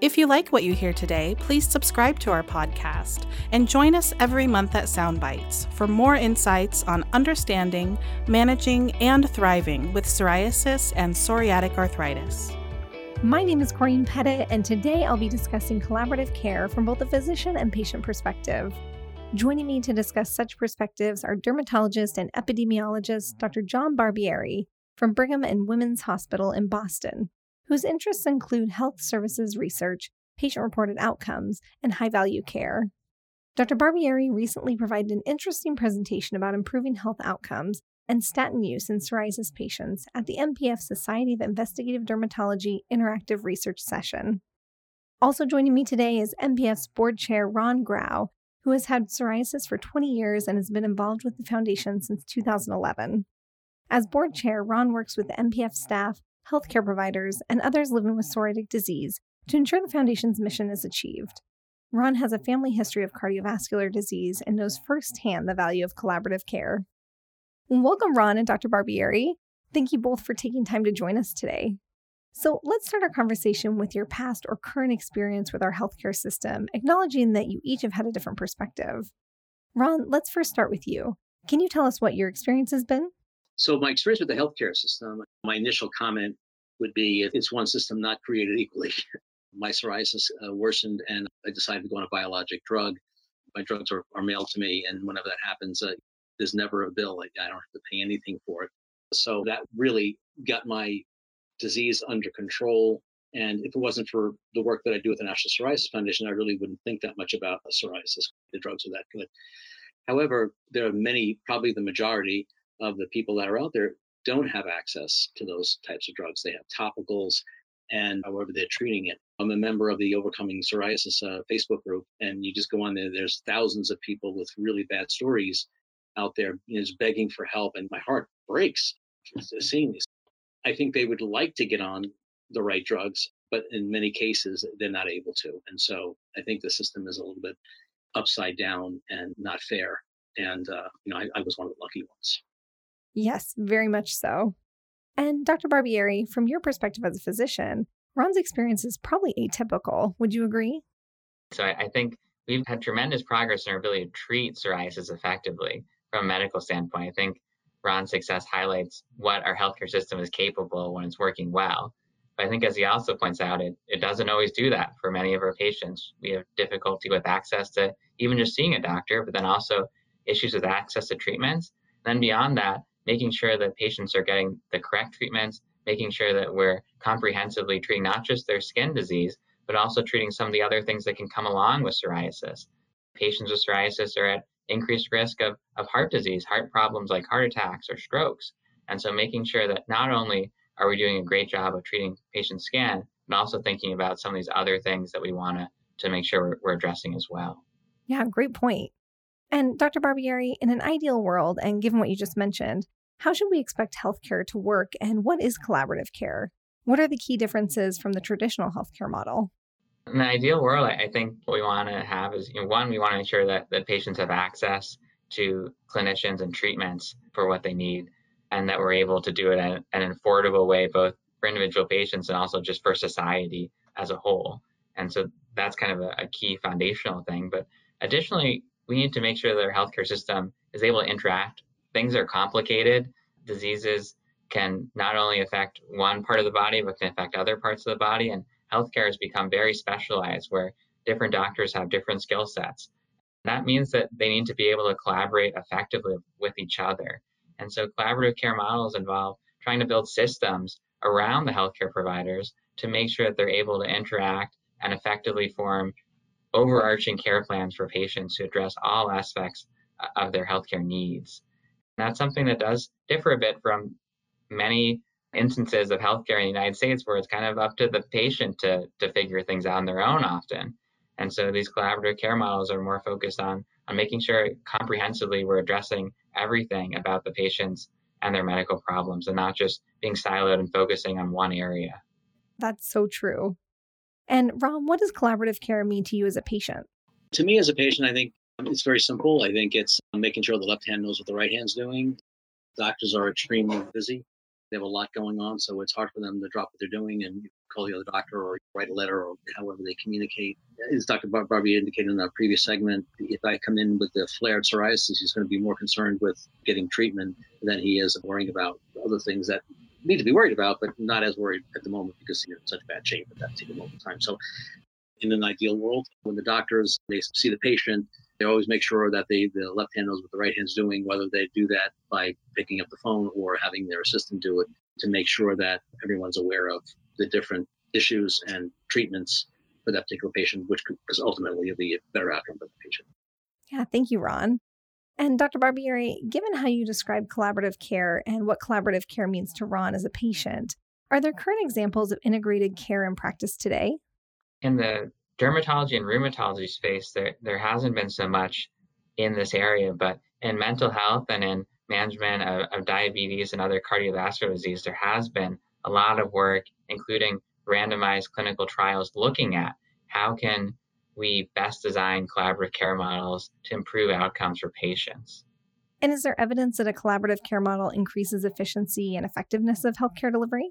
If you like what you hear today, please subscribe to our podcast and join us every month at Soundbites for more insights on understanding, managing, and thriving with psoriasis and psoriatic arthritis. My name is Corinne Pettit, and today I'll be discussing collaborative care from both a physician and patient perspective. Joining me to discuss such perspectives are dermatologist and epidemiologist Dr. John Barbieri from Brigham and Women's Hospital in Boston, whose interests include health services research, patient reported outcomes, and high value care. Dr. Barbieri recently provided an interesting presentation about improving health outcomes and statin use in psoriasis patients at the NPF Society of Investigative Dermatology Interactive Research Session. Also joining me today is NPF's board chair Ron Grau, who has had psoriasis for 20 years and has been involved with the foundation since 2011. As board chair, Ron works with NPF staff healthcare providers, and others living with psoriatic disease to ensure the Foundation's mission is achieved. Ron has a family history of cardiovascular disease and knows firsthand the value of collaborative care. Welcome, Ron and Dr. Barbieri. Thank you both for taking time to join us today. So, let's start our conversation with your past or current experience with our healthcare system, acknowledging that you each have had a different perspective. Ron, let's first start with you. Can you tell us what your experience has been? So, my experience with the healthcare system, my initial comment would be it's one system not created equally. my psoriasis uh, worsened and I decided to go on a biologic drug. My drugs are, are mailed to me, and whenever that happens, uh, there's never a bill. I, I don't have to pay anything for it. So that really got my disease under control. And if it wasn't for the work that I do with the National Psoriasis Foundation, I really wouldn't think that much about psoriasis. The drugs are that good. However, there are many, probably the majority, of the people that are out there don't have access to those types of drugs. They have topicals and however they're treating it. I'm a member of the Overcoming Psoriasis uh, Facebook group, and you just go on there. There's thousands of people with really bad stories out there, you know, just begging for help, and my heart breaks seeing these. I think they would like to get on the right drugs, but in many cases they're not able to. And so I think the system is a little bit upside down and not fair. And uh, you know, I, I was one of the lucky ones. Yes, very much so. And Dr. Barbieri, from your perspective as a physician, Ron's experience is probably atypical. Would you agree? So I, think we've had tremendous progress in our ability to treat psoriasis effectively from a medical standpoint. I think Ron's success highlights what our healthcare system is capable when it's working well. But I think, as he also points out, it, it doesn't always do that for many of our patients. We have difficulty with access to even just seeing a doctor, but then also issues with access to treatments. then beyond that, making sure that patients are getting the correct treatments, making sure that we're comprehensively treating not just their skin disease, but also treating some of the other things that can come along with psoriasis. Patients with psoriasis are at increased risk of, of heart disease, heart problems like heart attacks or strokes. And so making sure that not only are we doing a great job of treating patients' skin, but also thinking about some of these other things that we want to to make sure we're, we're addressing as well. Yeah, great point. And Dr. Barbieri, in an ideal world, and given what you just mentioned, how should we expect healthcare to work and what is collaborative care? What are the key differences from the traditional healthcare model? In the ideal world, I think what we want to have is you know, one, we want to ensure that, that patients have access to clinicians and treatments for what they need, and that we're able to do it in an affordable way, both for individual patients and also just for society as a whole. And so that's kind of a, a key foundational thing. But additionally, we need to make sure that our healthcare system is able to interact things are complicated. Diseases can not only affect one part of the body, but can affect other parts of the body. And healthcare has become very specialized where different doctors have different skill sets. That means that they need to be able to collaborate effectively with each other. And so collaborative care models involve trying to build systems around the healthcare providers to make sure that they're able to interact and effectively form overarching care plans for patients to address all aspects of their healthcare needs. That's something that does differ a bit from many instances of healthcare in the United States where it's kind of up to the patient to, to figure things out on their own often. And so these collaborative care models are more focused on, on making sure comprehensively we're addressing everything about the patient's and their medical problems and not just being siloed and focusing on one area. That's so true. And Ron, what does collaborative care mean to you as a patient? To me, as a patient, I think um, it's very simple. I think it's um, making sure the left hand knows what the right hand's doing. Doctors are extremely busy. They have a lot going on, so it's hard for them to drop what they're doing and call the other doctor or write a letter or however they communicate. As Dr. Bar- Barbie indicated in our previous segment, if I come in with the flared psoriasis, he's going to be more concerned with getting treatment than he is worrying about other things that need to be worried about, but not as worried at the moment because you're in such bad shape at that particular moment in time. So, in an ideal world, when the doctors they see the patient, they always make sure that they the left hand knows what the right hand's doing, whether they do that by picking up the phone or having their assistant do it to make sure that everyone's aware of the different issues and treatments for that particular patient, which could ultimately be a better outcome for the patient. Yeah, thank you, Ron. And Dr. Barbieri, given how you describe collaborative care and what collaborative care means to Ron as a patient, are there current examples of integrated care in practice today? In the dermatology and rheumatology space, there, there hasn't been so much in this area, but in mental health and in management of, of diabetes and other cardiovascular disease, there has been a lot of work, including randomized clinical trials looking at how can we best design collaborative care models to improve outcomes for patients. And is there evidence that a collaborative care model increases efficiency and effectiveness of healthcare delivery?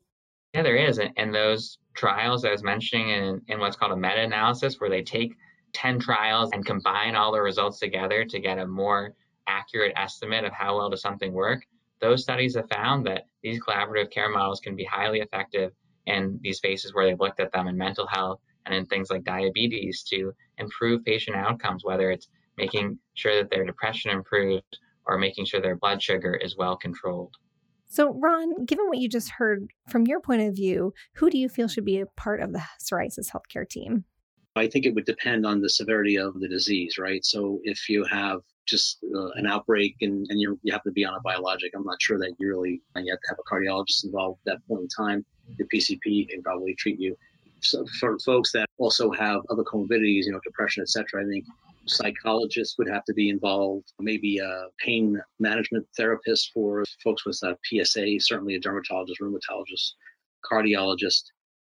Yeah, there is. And those trials I was mentioning in, in what's called a meta analysis, where they take 10 trials and combine all the results together to get a more accurate estimate of how well does something work, those studies have found that these collaborative care models can be highly effective in these spaces where they've looked at them in mental health and in things like diabetes to improve patient outcomes, whether it's making sure that their depression improves or making sure their blood sugar is well controlled. So, Ron, given what you just heard from your point of view, who do you feel should be a part of the psoriasis healthcare team? I think it would depend on the severity of the disease, right? So, if you have just uh, an outbreak and, and you have to be on a biologic, I'm not sure that you really, you have to have a cardiologist involved at that point in time. The PCP can probably treat you. So for folks that also have other comorbidities, you know, depression, etc., I think psychologists would have to be involved, maybe a pain management therapist for folks with a PSA, certainly a dermatologist, rheumatologist, cardiologist,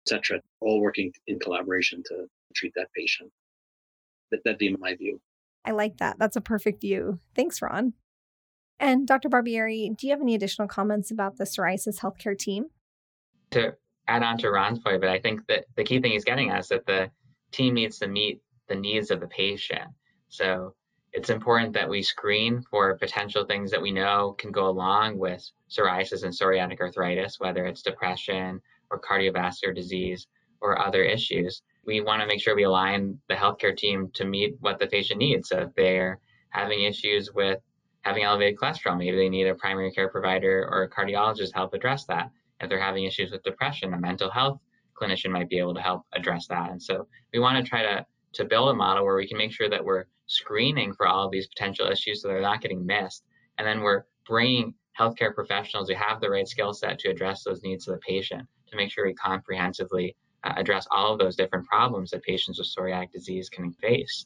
et cetera, all working in collaboration to treat that patient. That, that'd be my view. I like that. That's a perfect view. Thanks, Ron. And Dr. Barbieri, do you have any additional comments about the psoriasis healthcare team? To add on to Ron's point, but I think that the key thing he's getting at is that the team needs to meet the needs of the patient. So it's important that we screen for potential things that we know can go along with psoriasis and psoriatic arthritis, whether it's depression or cardiovascular disease or other issues we want to make sure we align the healthcare team to meet what the patient needs. So if they're having issues with having elevated cholesterol, maybe they need a primary care provider or a cardiologist to help address that. If they're having issues with depression, a mental health clinician might be able to help address that. And so we want to try to to build a model where we can make sure that we're screening for all of these potential issues so they're not getting missed. And then we're bringing healthcare professionals who have the right skill set to address those needs of the patient to make sure we comprehensively uh, address all of those different problems that patients with psoriatic disease can face.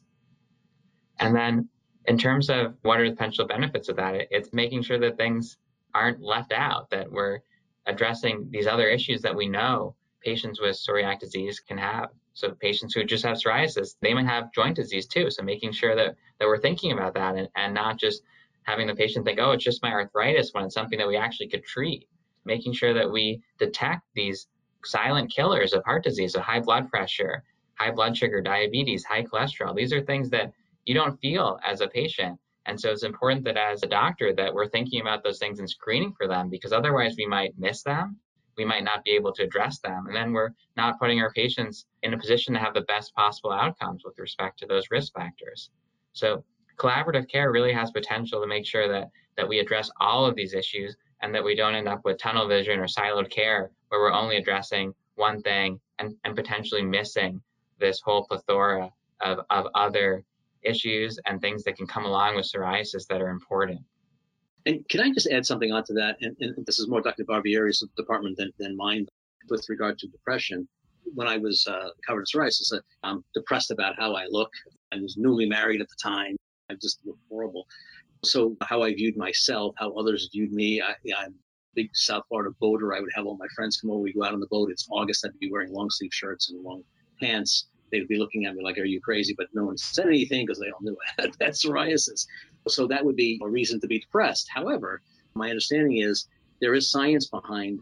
And then, in terms of what are the potential benefits of that, it's making sure that things aren't left out, that we're addressing these other issues that we know patients with psoriatic disease can have. So patients who just have psoriasis, they might have joint disease too. So making sure that, that we're thinking about that and, and not just having the patient think, oh, it's just my arthritis when it's something that we actually could treat. Making sure that we detect these silent killers of heart disease, so high blood pressure, high blood sugar, diabetes, high cholesterol. These are things that you don't feel as a patient. And so it's important that as a doctor that we're thinking about those things and screening for them because otherwise we might miss them. We might not be able to address them. And then we're not putting our patients in a position to have the best possible outcomes with respect to those risk factors. So collaborative care really has potential to make sure that that we address all of these issues and that we don't end up with tunnel vision or siloed care where we're only addressing one thing and, and potentially missing this whole plethora of, of other issues and things that can come along with psoriasis that are important. And can I just add something onto that? And, and this is more Dr. Barbieri's department than, than mine with regard to depression. When I was uh, covered in psoriasis, uh, I'm depressed about how I look. I was newly married at the time. I just looked horrible. So how I viewed myself, how others viewed me, I, I'm big South Florida boater. I would have all my friends come over. We go out on the boat. It's August. I'd be wearing long sleeve shirts and long pants. They'd be looking at me like, "Are you crazy?" But no one said anything because they all knew I had that psoriasis. So that would be a reason to be depressed. However, my understanding is there is science behind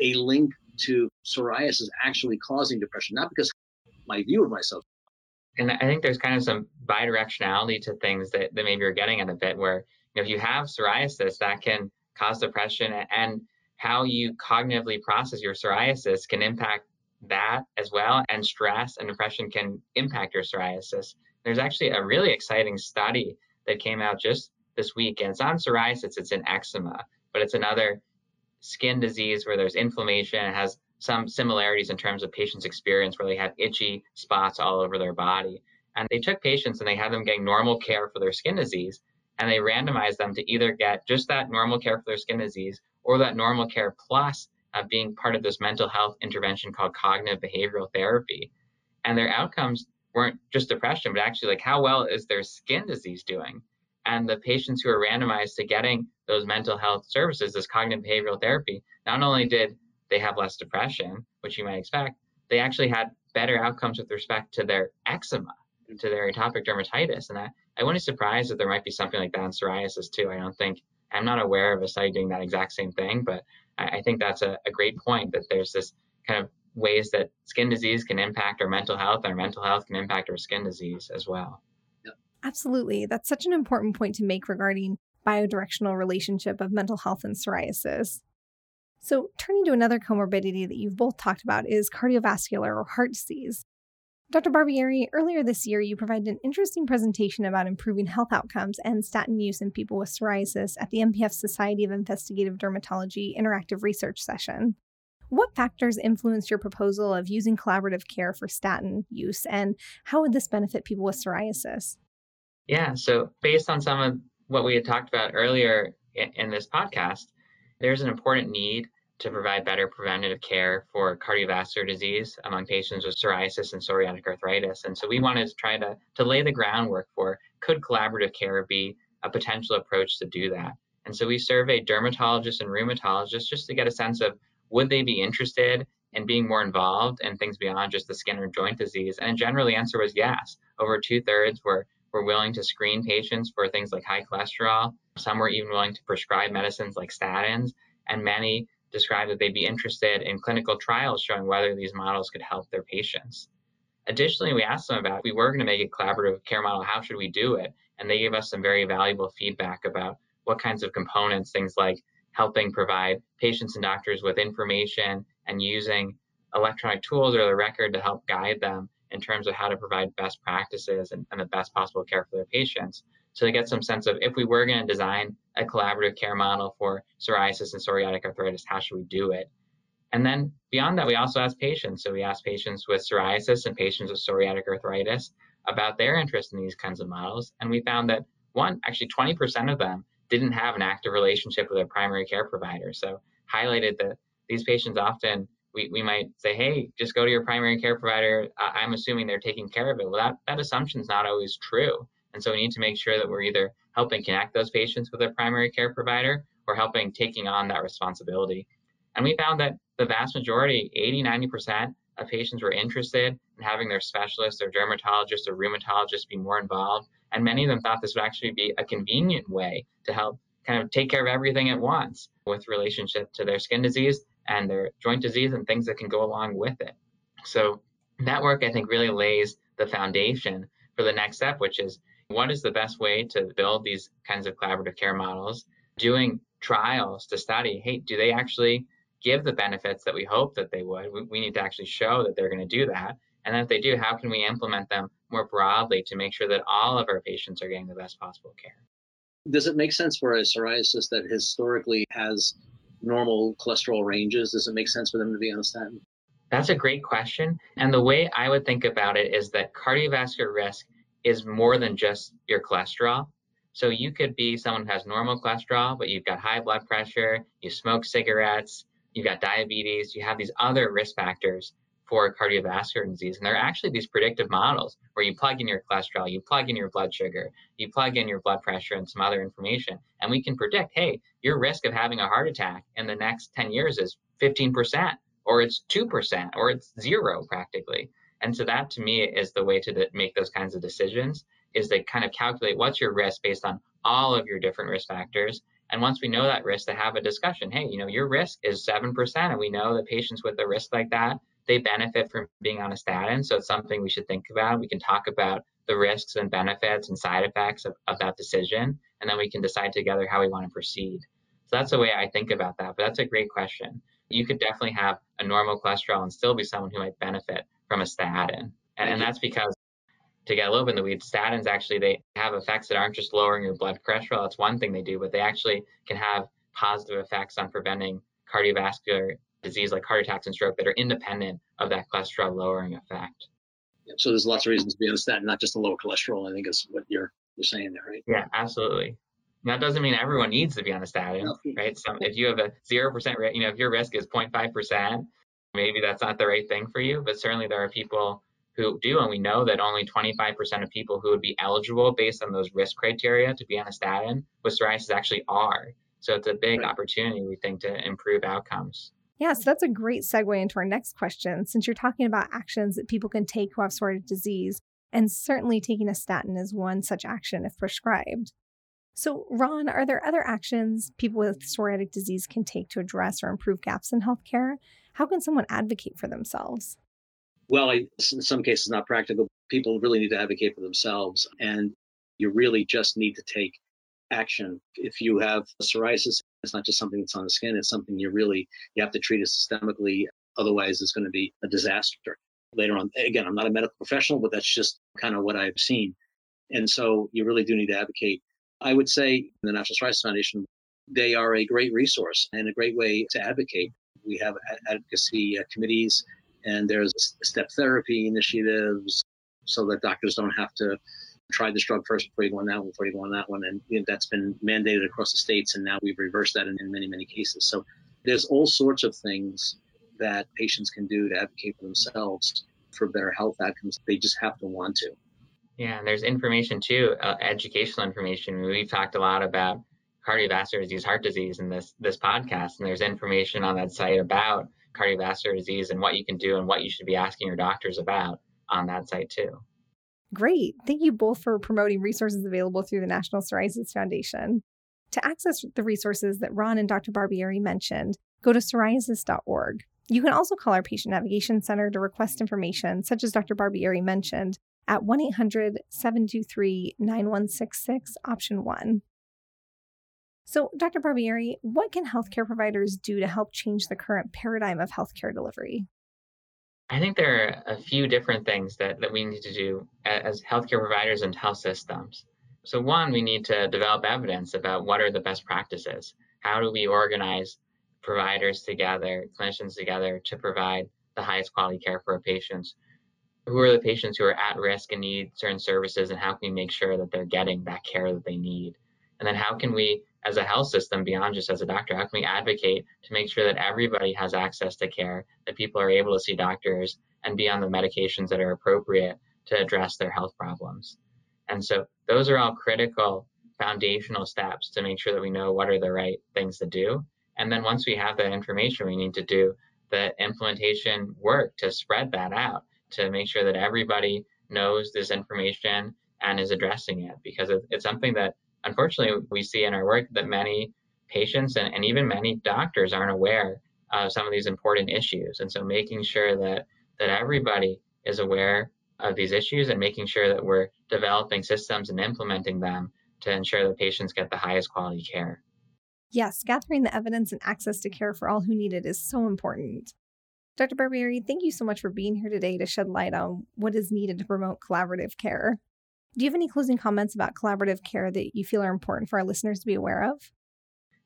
a link to psoriasis actually causing depression, not because my view of myself. And I think there's kind of some bidirectionality to things that, that maybe you're getting at a bit where you know, if you have psoriasis, that can cause depression and how you cognitively process your psoriasis can impact that as well. And stress and depression can impact your psoriasis. There's actually a really exciting study that came out just this week, and it's on psoriasis, it's in eczema, but it's another skin disease where there's inflammation. It has some similarities in terms of patients' experience where they have itchy spots all over their body. And they took patients and they had them getting normal care for their skin disease, and they randomized them to either get just that normal care for their skin disease or that normal care plus uh, being part of this mental health intervention called cognitive behavioral therapy. And their outcomes weren't just depression, but actually like how well is their skin disease doing? And the patients who were randomized to getting those mental health services, this cognitive behavioral therapy, not only did they have less depression, which you might expect, they actually had better outcomes with respect to their eczema, to their atopic dermatitis. And I, I wouldn't be surprised if there might be something like that in psoriasis too. I don't think, I'm not aware of a study doing that exact same thing, but I, think that's a, a great point that there's this kind of ways that skin disease can impact our mental health and our mental health can impact our skin disease as well. Absolutely. That's such an important point to make regarding biodirectional relationship of mental health and psoriasis. So, turning to another comorbidity that you've both talked about is cardiovascular or heart disease. Dr. Barbieri, earlier this year, you provided an interesting presentation about improving health outcomes and statin use in people with psoriasis at the NPF Society of Investigative Dermatology Interactive Research Session. What factors influenced your proposal of using collaborative care for statin use, and how would this benefit people with psoriasis? Yeah, so based on some of what we had talked about earlier in, this podcast, there's an important need to provide better preventative care for cardiovascular disease among patients with psoriasis and psoriatic arthritis. And so we wanted to try to, to lay the groundwork for could collaborative care be a potential approach to do that. And so we surveyed dermatologists and rheumatologists just to get a sense of would they be interested in being more involved in things beyond just the skin or joint disease? And generally, the answer was yes. Over two thirds were were willing to screen patients for things like high cholesterol. Some were even willing to prescribe medicines like statins, and many described that they'd be interested in clinical trials showing whether these models could help their patients. Additionally, we asked them about if we were going to make a collaborative care model, how should we do it? And they gave us some very valuable feedback about what kinds of components, things like helping provide patients and doctors with information and using electronic tools or the record to help guide them in terms of how to provide best practices and, and the best possible care for their patients. So to get some sense of if we were going to design a collaborative care model for psoriasis and psoriatic arthritis, how should we do it? And then beyond that, we also asked patients. So we asked patients with psoriasis and patients with psoriatic arthritis about their interest in these kinds of models. And we found that one, actually 20% of them didn't have an active relationship with their primary care provider. So highlighted that these patients often we, we might say, hey, just go to your primary care provider. I'm assuming they're taking care of it. Well, that, that assumption is not always true. And so we need to make sure that we're either helping connect those patients with their primary care provider or helping taking on that responsibility. And we found that the vast majority, 80, 90% of patients were interested in having their specialist or dermatologist or rheumatologist be more involved. And many of them thought this would actually be a convenient way to help kind of take care of everything at once with relationship to their skin disease and their joint disease and things that can go along with it. So that work, I think, really lays the foundation for the next step, which is what is the best way to build these kinds of collaborative care models, doing trials to study, hey, do they actually give the benefits that we hope that they would? We, we need to actually show that they're going to do that. And then if they do, how can we implement them more broadly to make sure that all of our patients are getting the best possible care? Does it make sense for a psoriasis that historically has normal cholesterol ranges? Does it make sense for them to be on a statin? That's a great question. And the way I would think about it is that cardiovascular risk is more than just your cholesterol. So you could be someone who has normal cholesterol, but you've got high blood pressure, you smoke cigarettes, you've got diabetes, you have these other risk factors for cardiovascular disease. And there are actually these predictive models where you plug in your cholesterol, you plug in your blood sugar, you plug in your blood pressure and some other information. And we can predict, hey, your risk of having a heart attack in the next 10 years is 15%, or it's 2%, or it's zero practically. And so that to me is the way to make those kinds of decisions is to kind of calculate what's your risk based on all of your different risk factors. And once we know that risk, to have a discussion. Hey, you know, your risk is 7%, and we know that patients with a risk like that they benefit from being on a statin. So it's something we should think about. We can talk about the risks and benefits and side effects of, of that decision, and then we can decide together how we want to proceed. So that's the way I think about that. But that's a great question. You could definitely have a normal cholesterol and still be someone who might benefit from a statin. And, and that's because to get a little bit in the weeds, statins actually they have effects that aren't just lowering your blood cholesterol. That's one thing they do, but they actually can have positive effects on preventing cardiovascular disease like heart attacks and stroke that are independent of that cholesterol lowering effect. So there's lots of reasons to be on a statin, not just the lower cholesterol. I think is what you're you're saying there, right? Yeah, absolutely. That doesn't mean everyone needs to be on a statin, right? So if you have a zero percent, you know, if your risk is 0.5 percent, maybe that's not the right thing for you. But certainly there are people who do, and we know that only 25% of people who would be eligible based on those risk criteria to be on a statin with psoriasis actually are. So it's a big right. opportunity, we think, to improve outcomes. Yeah, so that's a great segue into our next question. Since you're talking about actions that people can take who have psoriatic disease, and certainly taking a statin is one such action if prescribed. So, Ron, are there other actions people with psoriatic disease can take to address or improve gaps in healthcare? How can someone advocate for themselves? Well, in some cases, not practical. People really need to advocate for themselves, and you really just need to take action. If you have psoriasis, it's not just something that's on the skin, it's something you really you have to treat it systemically. Otherwise, it's going to be a disaster later on. Again, I'm not a medical professional, but that's just kind of what I've seen. And so you really do need to advocate. I would say the National Psoriasis Foundation, they are a great resource and a great way to advocate. We have advocacy committees and there's step therapy initiatives so that doctors don't have to try this drug first before you go on that one, before you go on that one. And you know, that's been mandated across the states. And now we've reversed that in, in many, many cases. So there's all sorts of things that patients can do to advocate for themselves for better health outcomes. They just have to want to. Yeah, and there's information too, uh, educational information. We've talked a lot about cardiovascular disease, heart disease in this this podcast, and there's information on that site about cardiovascular disease and what you can do and what you should be asking your doctors about on that site too. Great. Thank you both for promoting resources available through the National Psoriasis Foundation. To access the resources that Ron and Dr. Barbieri mentioned, go to psoriasis.org. You can also call our Patient Navigation Center to request information, such as Dr. Barbieri mentioned, at 1 800 723 9166, option 1. So, Dr. Barbieri, what can healthcare providers do to help change the current paradigm of healthcare delivery? I think there are a few different things that, that we need to do as healthcare providers and health systems. So, one, we need to develop evidence about what are the best practices. How do we organize providers together, clinicians together to provide the highest quality care for our patients? Who are the patients who are at risk and need certain services, and how can we make sure that they're getting that care that they need? And then, how can we as a health system beyond just as a doctor? How can we advocate to make sure that everybody has access to care, that people are able to see doctors and be on the medications that are appropriate to address their health problems? And so those are all critical foundational steps to make sure that we know what are the right things to do. And then once we have that information, we need to do the implementation work to spread that out, to make sure that everybody knows this information and is addressing it because it's something that unfortunately, we see in our work that many patients and, and even many doctors aren't aware of some of these important issues. And so making sure that, that everybody is aware of these issues and making sure that we're developing systems and implementing them to ensure that patients get the highest quality care. Yes, gathering the evidence and access to care for all who need it is so important. Dr. Barbieri, thank you so much for being here today to shed light on what is needed to promote collaborative care. Do you have any closing comments about collaborative care that you feel are important for our listeners to be aware of?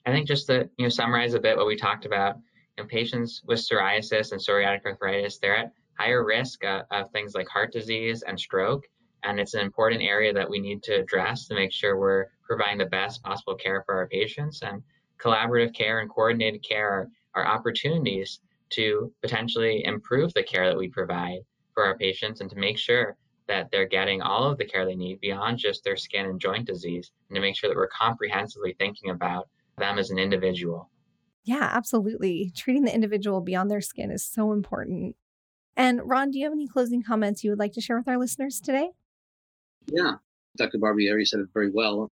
I think just to you know summarize a bit what we talked about, in patients with psoriasis and psoriatic arthritis, they're at higher risk of, of things like heart disease and stroke, and it's an important area that we need to address to make sure we're providing the best possible care for our patients. And collaborative care and coordinated care are, are opportunities to potentially improve the care that we provide for our patients and to make sure that they're getting all of the care they need beyond just their skin and joint disease and to make sure that we're comprehensively thinking about them as an individual. Yeah, absolutely. Treating the individual beyond their skin is so important. And Ron, do you have any closing comments you would like to share with our listeners today? Yeah, Dr. Barbieri said it very well.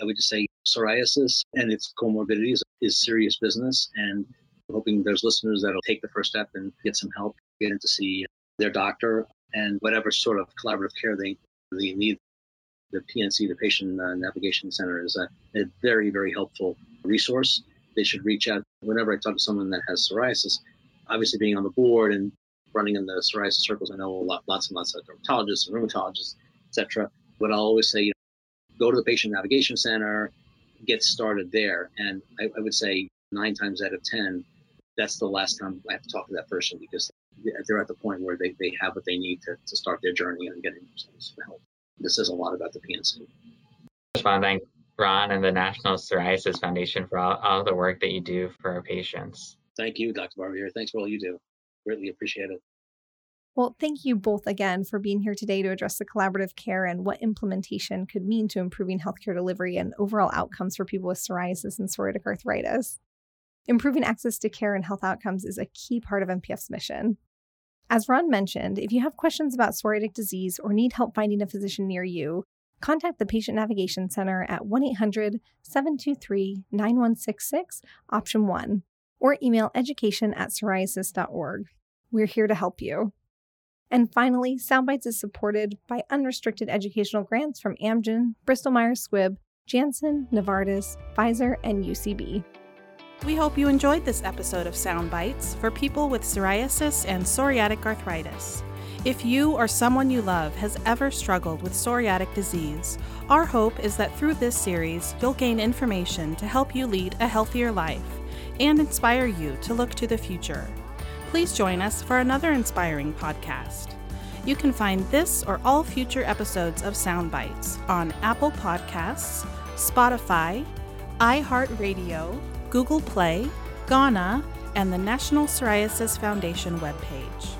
I would just say psoriasis and its comorbidities is serious business. And hoping there's listeners that'll take the first step and get some help, get in to see their doctor and whatever sort of collaborative care they, they need. The PNC, the Patient uh, Navigation Center, is a, a very, very helpful resource. They should reach out whenever I talk to someone that has psoriasis. Obviously, being on the board and running in the psoriasis circles, I know lot, lots and lots of dermatologists and rheumatologists, etc. But I'll always say, you know, go to the Patient Navigation Center, get started there. And I, I would say nine times out of 10, that's the last time I have to talk to that person because they're at the point where they, they have what they need to, to start their journey and getting themselves help. This says a lot about the PNC. I just want to thank Ron and the National Psoriasis Foundation for all, all the work that you do for our patients. Thank you, Dr. Barbieri. Thanks for all you do. Greatly appreciate it. Well, thank you both again for being here today to address the collaborative care and what implementation could mean to improving healthcare delivery and overall outcomes for people with psoriasis and psoriatic arthritis. Improving access to care and health outcomes is a key part of NPF's mission. As Ron mentioned, if you have questions about psoriatic disease or need help finding a physician near you, contact the Patient Navigation Center at 1 800 723 9166, option 1, or email education at psoriasis.org. We're here to help you. And finally, Soundbites is supported by unrestricted educational grants from Amgen, Bristol Myers Squibb, Janssen, Novartis, Pfizer, and UCB. We hope you enjoyed this episode of Sound Bites for people with psoriasis and psoriatic arthritis. If you or someone you love has ever struggled with psoriatic disease, our hope is that through this series, you'll gain information to help you lead a healthier life and inspire you to look to the future. Please join us for another inspiring podcast. You can find this or all future episodes of Sound Bites on Apple Podcasts, Spotify, iHeartRadio, Google Play, Gaana, and the National Psoriasis Foundation webpage.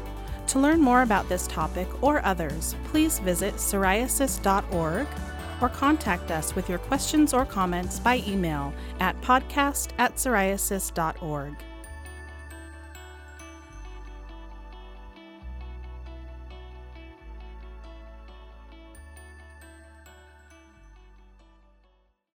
To learn more about this topic or others, please visit psoriasis.org or contact us with your questions or comments by email at podcast at psoriasis.org.